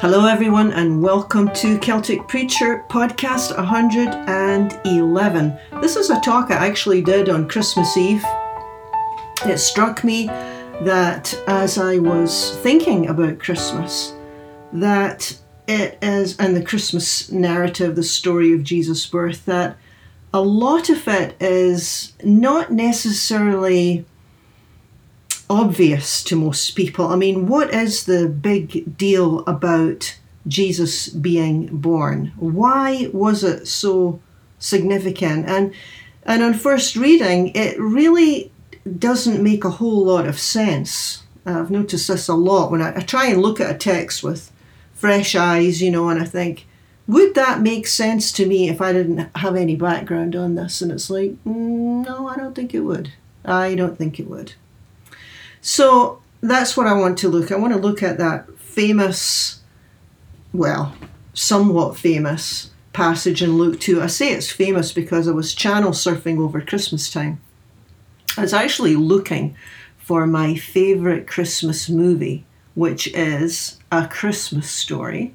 Hello, everyone, and welcome to Celtic Preacher Podcast 111. This is a talk I actually did on Christmas Eve. It struck me that as I was thinking about Christmas, that it is, and the Christmas narrative, the story of Jesus' birth, that a lot of it is not necessarily obvious to most people. I mean, what is the big deal about Jesus being born? Why was it so significant? And and on first reading, it really doesn't make a whole lot of sense. I've noticed this a lot when I, I try and look at a text with fresh eyes, you know, and I think, would that make sense to me if I didn't have any background on this? And it's like, mm, no, I don't think it would. I don't think it would. So that's what I want to look. I want to look at that famous, well, somewhat famous passage in Luke 2. I say it's famous because I was channel surfing over Christmas time. I was actually looking for my favourite Christmas movie, which is A Christmas Story.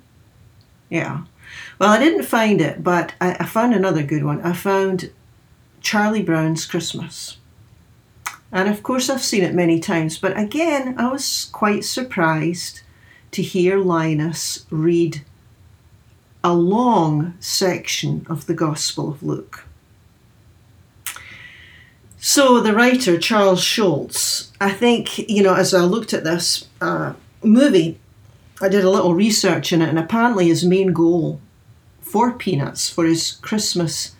Yeah. Well, I didn't find it, but I, I found another good one. I found Charlie Brown's Christmas. And of course, I've seen it many times, but again, I was quite surprised to hear Linus read a long section of the Gospel of Luke. So, the writer, Charles Schulz, I think, you know, as I looked at this uh, movie, I did a little research in it, and apparently his main goal for Peanuts, for his Christmas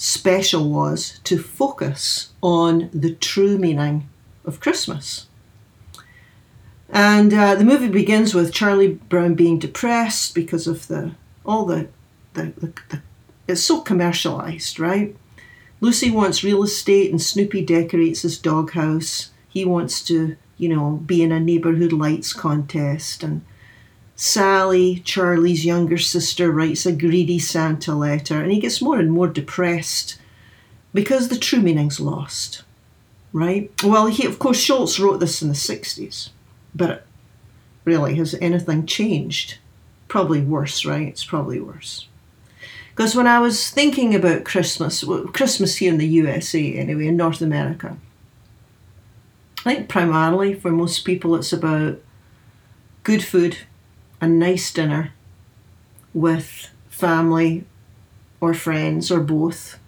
special was to focus on the true meaning of Christmas. And uh, the movie begins with Charlie Brown being depressed because of the all the, the, the, the it's so commercialized, right? Lucy wants real estate and Snoopy decorates his doghouse. He wants to, you know, be in a neighborhood lights contest and Sally, Charlie's younger sister, writes a greedy Santa letter, and he gets more and more depressed because the true meaning's lost. Right? Well, he, of course, Schulz wrote this in the 60s, but really, has anything changed? Probably worse, right? It's probably worse. Because when I was thinking about Christmas, well, Christmas here in the USA anyway, in North America, I think primarily for most people it's about good food, a nice dinner with family or friends or both.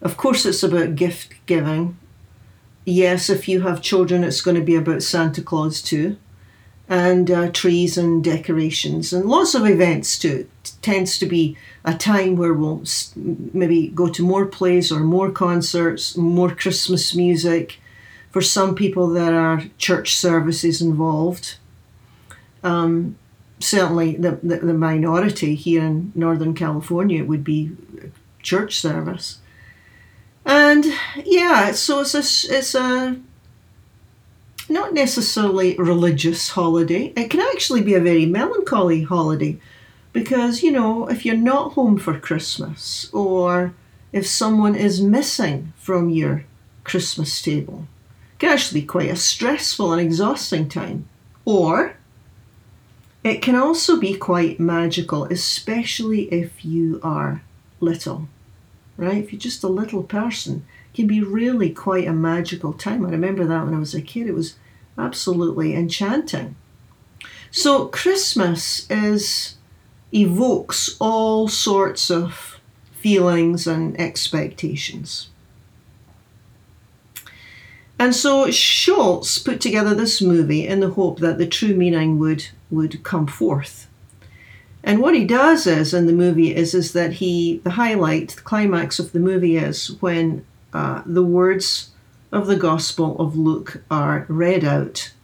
Of course, it's about gift giving. Yes, if you have children, it's going to be about Santa Claus too, and uh, trees and decorations and lots of events too. It tends to be a time where we'll maybe go to more plays or more concerts, more Christmas music. For some people, there are church services involved. Um, certainly the, the, the, minority here in Northern California would be church service. And yeah, so it's a, it's a not necessarily religious holiday. It can actually be a very melancholy holiday because, you know, if you're not home for Christmas or if someone is missing from your Christmas table, it can actually be quite a stressful and exhausting time. Or it can also be quite magical, especially if you are little, right? If you're just a little person, it can be really quite a magical time. I remember that when I was a kid, it was absolutely enchanting. So Christmas is evokes all sorts of feelings and expectations. And so Schulz put together this movie in the hope that the true meaning would, would come forth. And what he does is in the movie is, is that he, the highlight, the climax of the movie is when uh, the words of the Gospel of Luke are read out.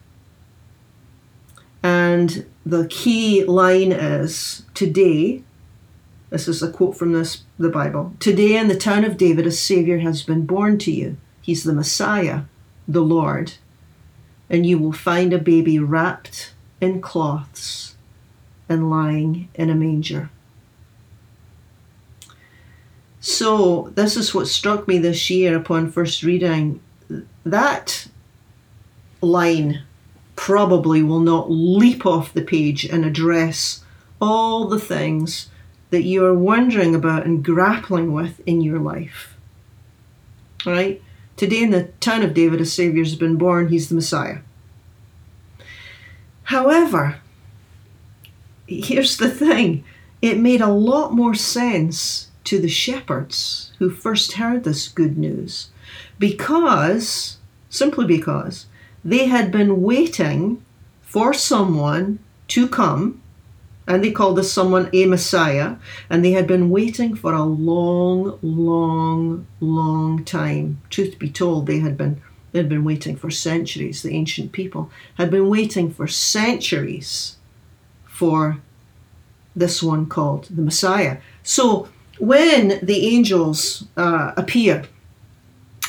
And the key line is Today, this is a quote from this, the Bible, today in the town of David, a Savior has been born to you. He's the Messiah the Lord, and you will find a baby wrapped in cloths and lying in a manger. So, this is what struck me this year upon first reading. That line probably will not leap off the page and address all the things that you are wondering about and grappling with in your life. Right? Today, in the town of David, a Saviour has been born. He's the Messiah. However, here's the thing it made a lot more sense to the shepherds who first heard this good news because, simply because, they had been waiting for someone to come and they called this someone a Messiah, and they had been waiting for a long, long, long time. Truth be told, they had been they had been waiting for centuries. The ancient people had been waiting for centuries for this one called the Messiah. So when the angels uh, appear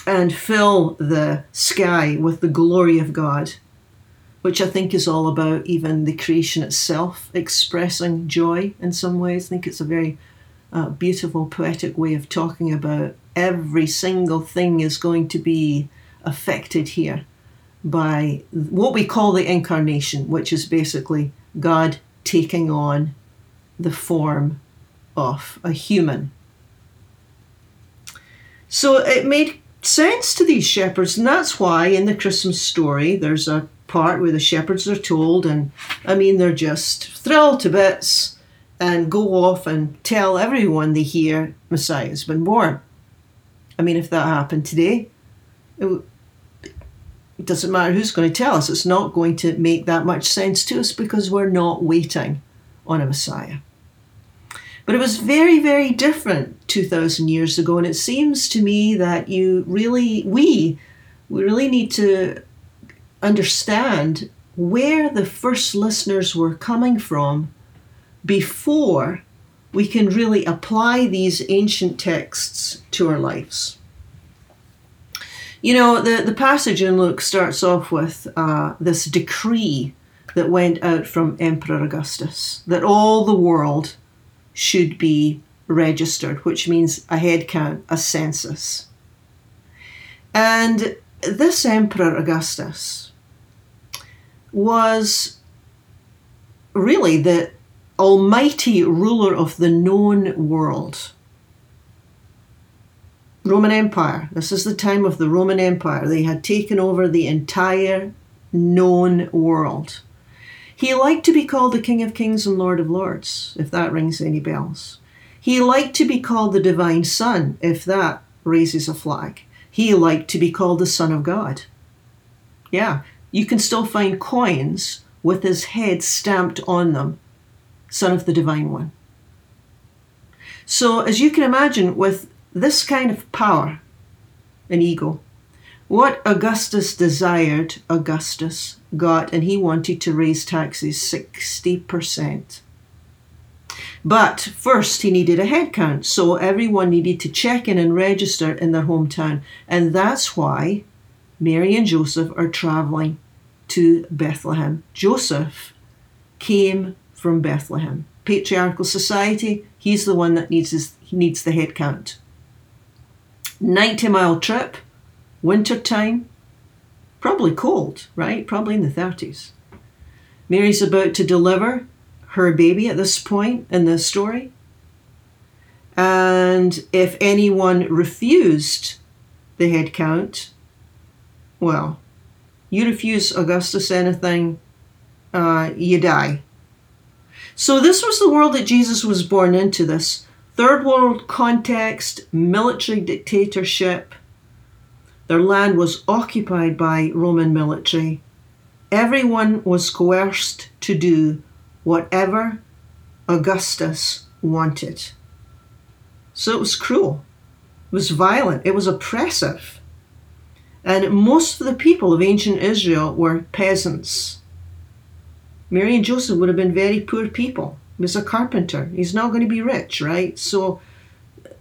and fill the sky with the glory of God, which I think is all about even the creation itself expressing joy in some ways. I think it's a very uh, beautiful, poetic way of talking about every single thing is going to be affected here by what we call the incarnation, which is basically God taking on the form of a human. So it made sense to these shepherds, and that's why in the Christmas story there's a part where the shepherds are told, and I mean, they're just thrilled to bits and go off and tell everyone they hear Messiah has been born. I mean, if that happened today, it, it doesn't matter who's going to tell us, it's not going to make that much sense to us because we're not waiting on a Messiah. But it was very, very different 2,000 years ago, and it seems to me that you really, we, we really need to understand where the first listeners were coming from before we can really apply these ancient texts to our lives. You know, the, the passage in Luke starts off with uh, this decree that went out from Emperor Augustus that all the world should be registered, which means a head count, a census. And this Emperor Augustus was really the almighty ruler of the known world. Roman Empire. This is the time of the Roman Empire. They had taken over the entire known world. He liked to be called the King of Kings and Lord of Lords, if that rings any bells. He liked to be called the Divine Son, if that raises a flag. He liked to be called the Son of God. Yeah, you can still find coins with his head stamped on them, Son of the Divine One. So, as you can imagine, with this kind of power and ego, what Augustus desired, Augustus got, and he wanted to raise taxes 60%. But first, he needed a head count, so everyone needed to check in and register in their hometown. And that's why Mary and Joseph are traveling to Bethlehem. Joseph came from Bethlehem. Patriarchal society, he's the one that needs his, he needs the head count. 90 mile trip, winter time, probably cold, right? Probably in the 30s. Mary's about to deliver her baby at this point in the story. And if anyone refused the head count, well, you refuse Augustus anything, uh, you die. So, this was the world that Jesus was born into this third world context, military dictatorship. Their land was occupied by Roman military. Everyone was coerced to do whatever Augustus wanted. So it was cruel, it was violent, it was oppressive. And most of the people of ancient Israel were peasants. Mary and Joseph would have been very poor people. He was a carpenter. He's not going to be rich, right? So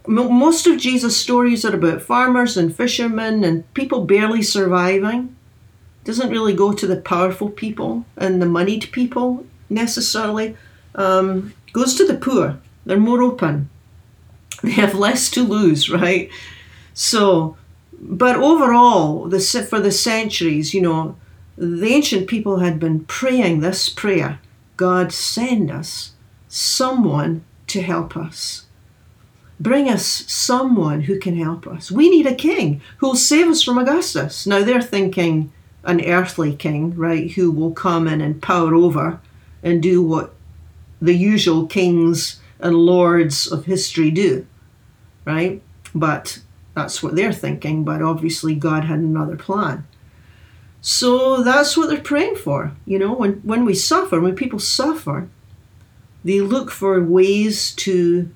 most of Jesus' stories are about farmers and fishermen and people barely surviving. Doesn't really go to the powerful people and the moneyed people necessarily. Um, goes to the poor. They're more open. They have less to lose, right? So but overall, the for the centuries, you know, the ancient people had been praying this prayer God, send us someone to help us. Bring us someone who can help us. We need a king who will save us from Augustus. Now they're thinking an earthly king, right, who will come in and power over and do what the usual kings and lords of history do, right? But that's what they're thinking, but obviously God had another plan. So that's what they're praying for. You know, when, when we suffer, when people suffer, they look for ways to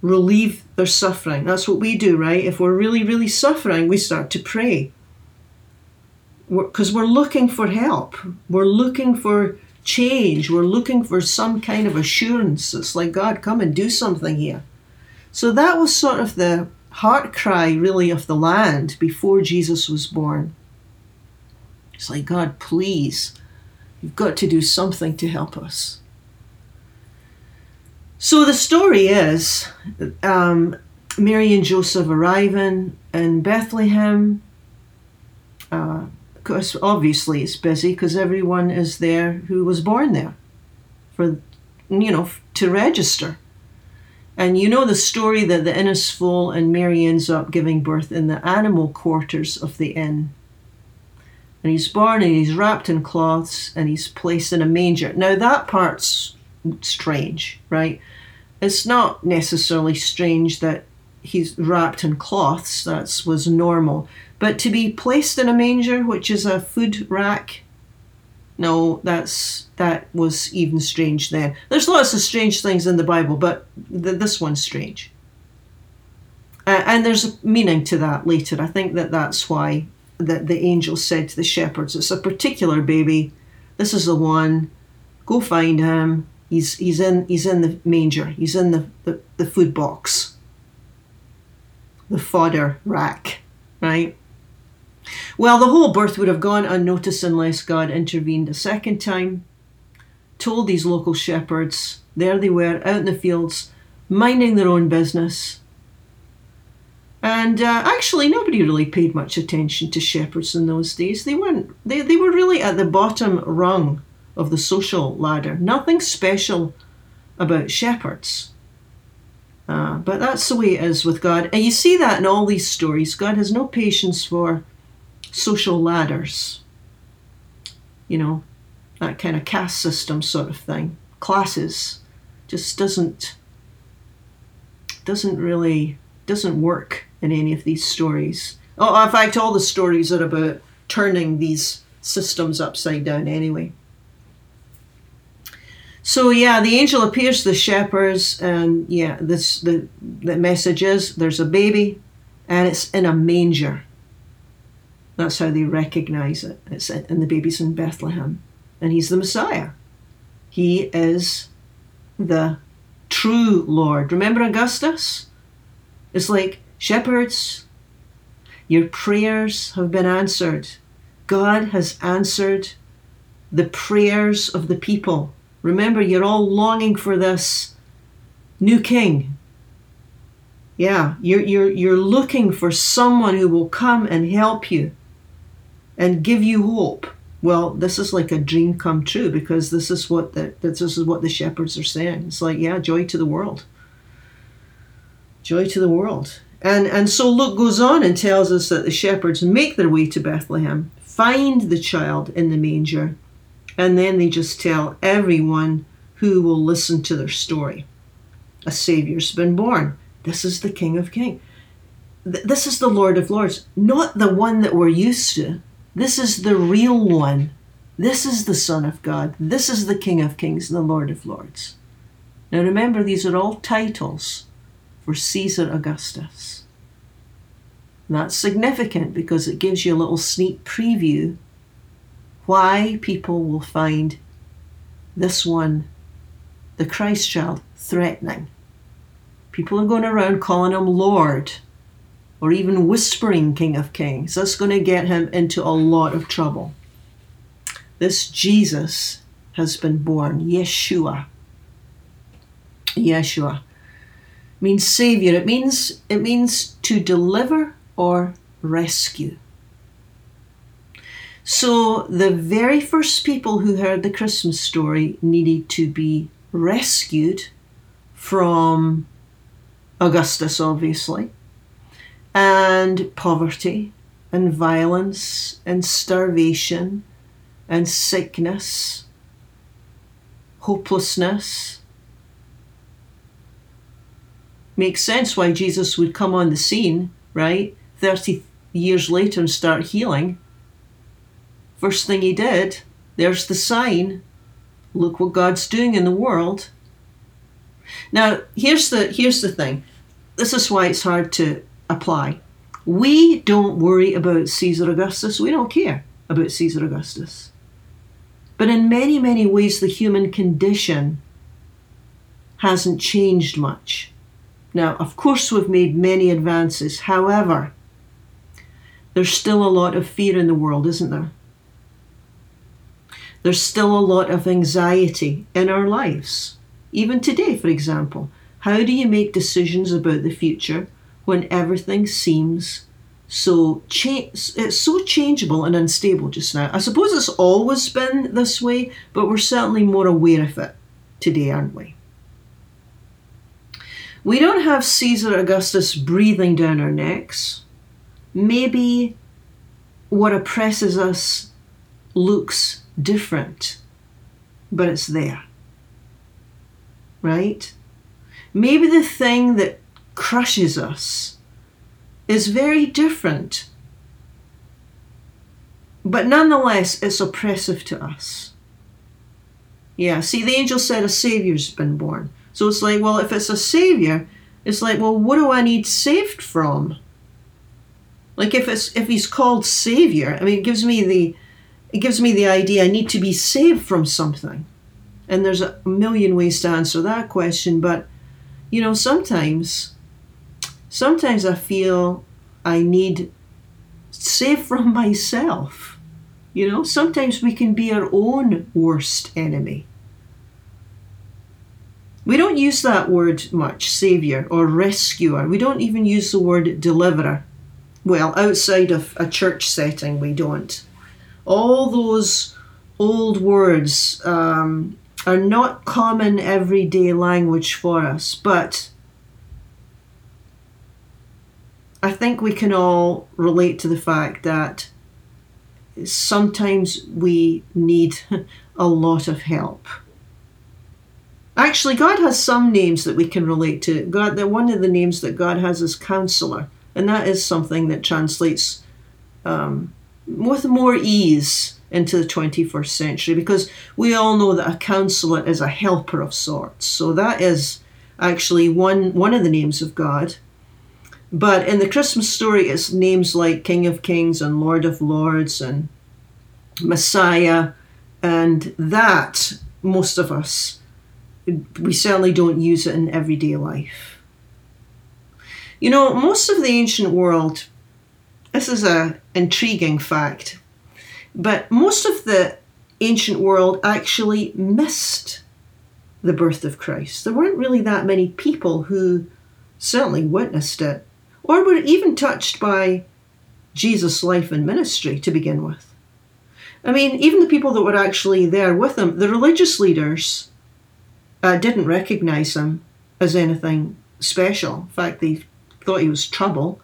relieve their suffering. That's what we do, right? If we're really, really suffering, we start to pray. Because we're, we're looking for help. We're looking for change. We're looking for some kind of assurance. It's like, God, come and do something here. So that was sort of the heart cry, really, of the land before Jesus was born. It's like, God, please, you've got to do something to help us. So the story is um, Mary and Joseph arriving in Bethlehem. Uh, course, obviously, it's busy because everyone is there who was born there for, you know, to register. And you know the story that the inn is full and Mary ends up giving birth in the animal quarters of the inn. And he's born and he's wrapped in cloths and he's placed in a manger. Now, that part's strange, right? It's not necessarily strange that he's wrapped in cloths, that was normal. But to be placed in a manger, which is a food rack, no, that's that was even strange then. There's lots of strange things in the Bible, but th- this one's strange. Uh, and there's a meaning to that later. I think that that's why that the angel said to the shepherds, "It's a particular baby. This is the one. Go find him. He's he's in he's in the manger. He's in the the, the food box, the fodder rack, right." Well, the whole birth would have gone unnoticed unless God intervened a second time, told these local shepherds, there they were out in the fields, minding their own business. And uh, actually, nobody really paid much attention to shepherds in those days. They weren't. They, they were really at the bottom rung of the social ladder. Nothing special about shepherds. Uh, but that's the way it is with God. And you see that in all these stories. God has no patience for social ladders. You know, that kind of caste system sort of thing. Classes just doesn't doesn't really doesn't work in any of these stories. Oh, in fact, all the stories are about turning these systems upside down anyway. So yeah, the angel appears to the shepherds, and yeah, this the the message is there's a baby, and it's in a manger. That's how they recognize it. It's and the baby's in Bethlehem, and he's the Messiah. He is the true Lord. Remember Augustus? It's like shepherds. Your prayers have been answered. God has answered the prayers of the people. Remember, you're all longing for this new king, yeah, you're, you're, you're looking for someone who will come and help you and give you hope. Well, this is like a dream come true because this is what the this is what the shepherds are saying. It's like, yeah, joy to the world. Joy to the world. And and so Luke goes on and tells us that the shepherds make their way to Bethlehem, find the child in the manger, and then they just tell everyone who will listen to their story. A savior's been born. This is the King of Kings. This is the Lord of Lords, not the one that we're used to. This is the real one. This is the Son of God. This is the King of Kings and the Lord of Lords. Now remember, these are all titles for Caesar Augustus. And that's significant because it gives you a little sneak preview why people will find this one, the Christ child, threatening. People are going around calling him Lord or even whispering King of Kings. That's going to get him into a lot of trouble. This Jesus has been born, Yeshua. Yeshua means savior. It means it means to deliver or rescue. So the very first people who heard the Christmas story needed to be rescued from Augustus, obviously, and poverty, and violence, and starvation, and sickness, hopelessness. Makes sense why Jesus would come on the scene, right? 30 years later and start healing. First thing he did, there's the sign. Look what God's doing in the world. Now, here's the here's the thing. This is why it's hard to apply. We don't worry about Caesar Augustus. We don't care about Caesar Augustus. But in many, many ways, the human condition hasn't changed much. Now, of course, we've made many advances. However, there's still a lot of fear in the world, isn't there? There's still a lot of anxiety in our lives. Even today, for example, how do you make decisions about the future when everything seems so cha- it's so changeable and unstable just now? I suppose it's always been this way, but we're certainly more aware of it today, aren't we? We don't have Caesar Augustus breathing down our necks. Maybe what oppresses us looks different, but it's there right? Maybe the thing that crushes us is very different, but nonetheless, it's oppressive to us. Yeah, see, the angel said a savior's been born. So it's like, well, if it's a savior, it's like, well, what do I need saved from? Like if it's if he's called savior, I mean, it gives me the it gives me the idea I need to be saved from something. And there's a million ways to answer that question, but you know, sometimes sometimes I feel I need save from myself. You know, sometimes we can be our own worst enemy. We don't use that word much, savior or rescuer. We don't even use the word deliverer. Well, outside of a church setting, we don't. All those old words, um, are not common everyday language for us, but I think we can all relate to the fact that sometimes we need a lot of help. Actually, God has some names that we can relate to. God, that one of the names that God has is Counselor, and that is something that translates um, with more ease into the 21st century because we all know that a counselor is a helper of sorts. So that is actually one one of the names of God. But in the Christmas story, it's names like King of Kings and Lord of Lords and Messiah, and that most of us we certainly don't use it in everyday life. You know, most of the ancient world, this is a intriguing fact. But most of the ancient world actually missed the birth of Christ. There weren't really that many people who certainly witnessed it or were even touched by Jesus' life and ministry to begin with. I mean, even the people that were actually there with him, the religious leaders uh, didn't recognize him as anything special. In fact, they thought he was trouble.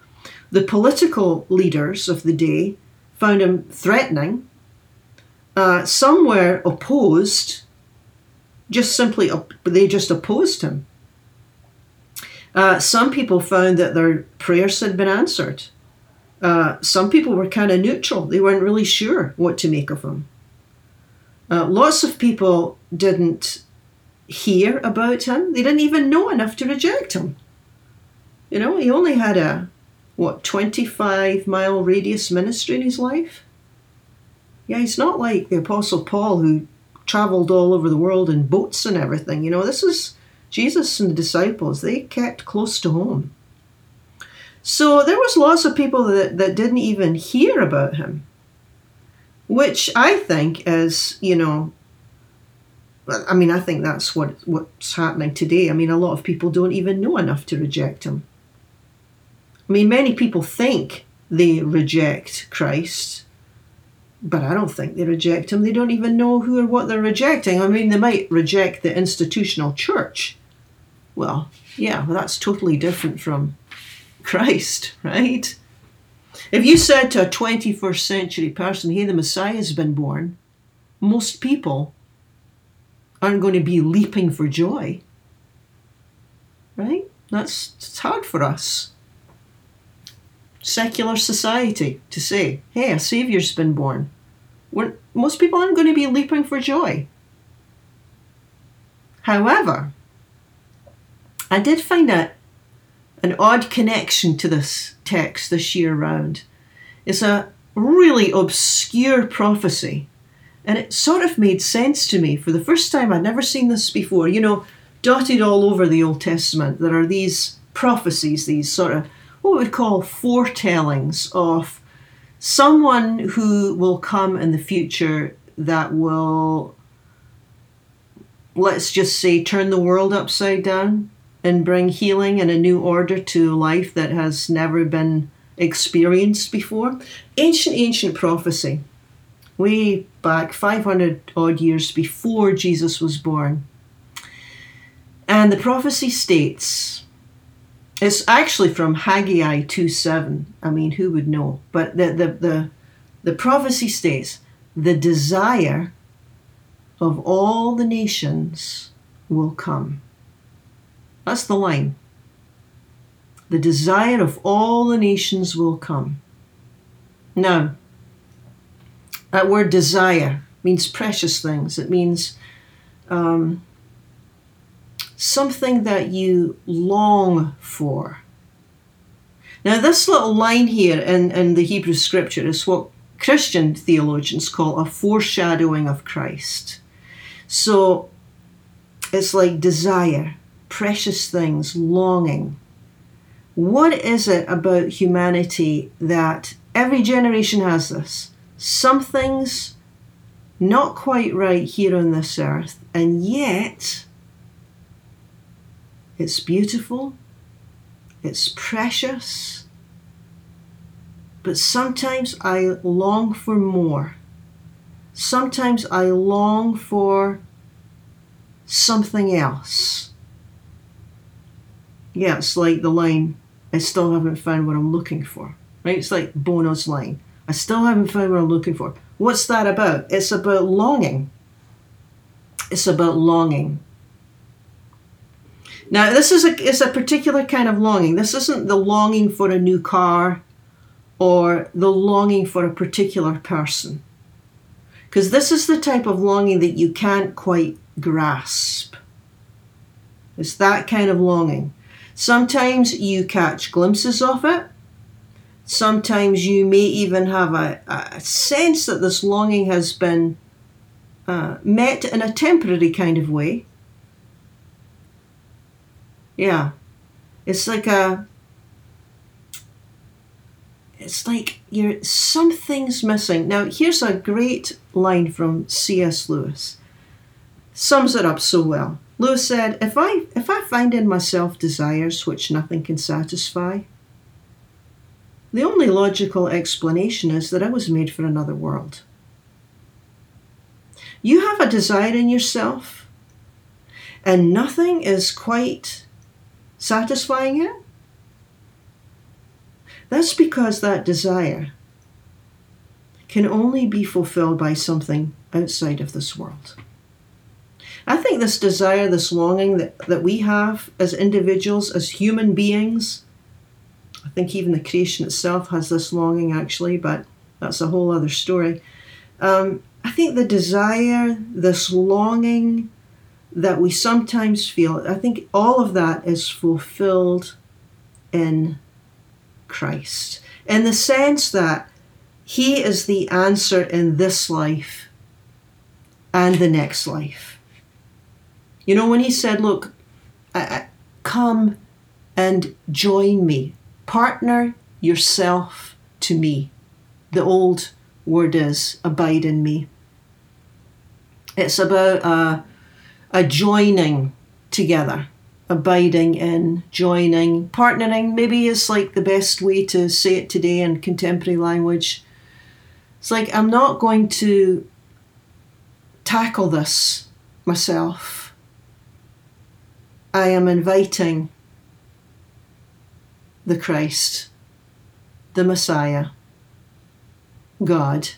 The political leaders of the day found him threatening. Uh, some were opposed, just simply, op- they just opposed him. Uh, some people found that their prayers had been answered. Uh, some people were kind of neutral. They weren't really sure what to make of him. Uh, lots of people didn't hear about him. They didn't even know enough to reject him. You know, he only had a what, 25 mile radius ministry in his life? Yeah, he's not like the Apostle Paul who traveled all over the world in boats and everything. You know, this is Jesus and the disciples. They kept close to home. So there was lots of people that, that didn't even hear about him, which I think is, you know, I mean, I think that's what what's happening today. I mean, a lot of people don't even know enough to reject him. I mean, many people think they reject Christ, but I don't think they reject him. They don't even know who or what they're rejecting. I mean, they might reject the institutional church. Well, yeah, well, that's totally different from Christ, right? If you said to a 21st century person, hey, the Messiah has been born, most people aren't going to be leaping for joy. Right? That's it's hard for us. Secular society to say, hey, a Saviour's been born. We're, most people aren't going to be leaping for joy. However, I did find a, an odd connection to this text this year round. It's a really obscure prophecy, and it sort of made sense to me for the first time. I'd never seen this before. You know, dotted all over the Old Testament, there are these prophecies, these sort of what we would call foretellings of someone who will come in the future that will, let's just say, turn the world upside down and bring healing and a new order to life that has never been experienced before. Ancient, ancient prophecy, way back 500 odd years before Jesus was born. And the prophecy states, it's actually from Haggai 2 7. I mean, who would know? But the, the, the, the prophecy states, the desire of all the nations will come. That's the line. The desire of all the nations will come. Now, that word desire means precious things. It means um, something that you long for. Now, this little line here in, in the Hebrew scripture is what Christian theologians call a foreshadowing of Christ. So it's like desire, precious things, longing. What is it about humanity that every generation has this? Something's not quite right here on this earth, and yet it's beautiful, it's precious, but sometimes I long for more. Sometimes I long for something else yeah, it's like the line, I still haven't found what I'm looking for. Right? It's like Bono's line. I still haven't found what I'm looking for. What's that about? It's about longing. It's about longing. Now, this is a, it's a particular kind of longing. This isn't the longing for a new car or the longing for a particular person. Because this is the type of longing that you can't quite grasp. It's that kind of longing. Sometimes you catch glimpses of it. Sometimes you may even have a, a sense that this longing has been uh, met in a temporary kind of way. Yeah. It's like a. It's like you're something's missing. Now, here's a great line from C.S. Lewis. Sums it up so well. Lewis said, if I, if I find in myself desires which nothing can satisfy, the only logical explanation is that I was made for another world. You have a desire in yourself, and nothing is quite satisfying it. That's because that desire can only be fulfilled by something outside of this world. I think this desire, this longing that, that we have as individuals, as human beings, I think even the creation itself has this longing actually, but that's a whole other story. Um, I think the desire, this longing that we sometimes feel, I think all of that is fulfilled in Christ. In the sense that He is the answer in this life and the next life. You know, when he said, Look, I come and join me, partner yourself to me. The old word is abide in me. It's about a, a joining together, abiding in, joining, partnering, maybe is like the best way to say it today in contemporary language. It's like I'm not going to tackle this myself. I am inviting the Christ, the Messiah, God.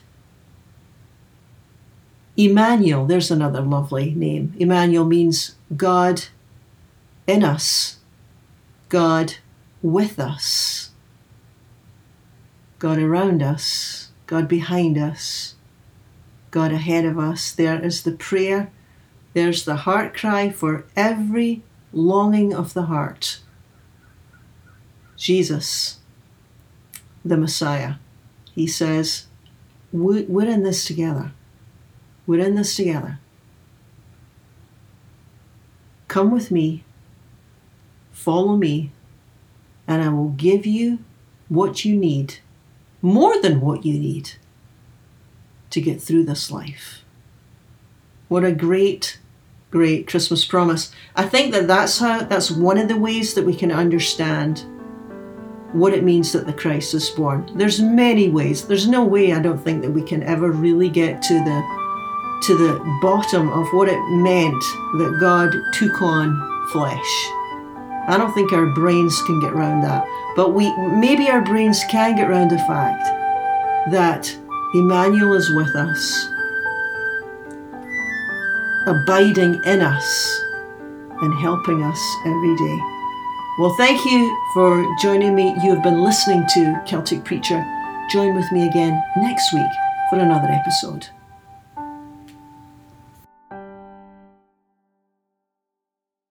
Emmanuel, there's another lovely name. Emmanuel means God in us, God with us, God around us, God behind us, God ahead of us. There is the prayer, there's the heart cry for every longing of the heart. Jesus, the Messiah, he says, We're in this together. We're in this together. Come with me, follow me, and I will give you what you need, more than what you need, to get through this life. What a great, great Christmas promise. I think that that's how, that's one of the ways that we can understand what it means that the Christ is born. There's many ways. There's no way I don't think that we can ever really get to the to the bottom of what it meant that God took on flesh. I don't think our brains can get around that. But we maybe our brains can get around the fact that Emmanuel is with us, abiding in us and helping us every day. Well, thank you for joining me. You have been listening to Celtic Preacher. Join with me again next week for another episode.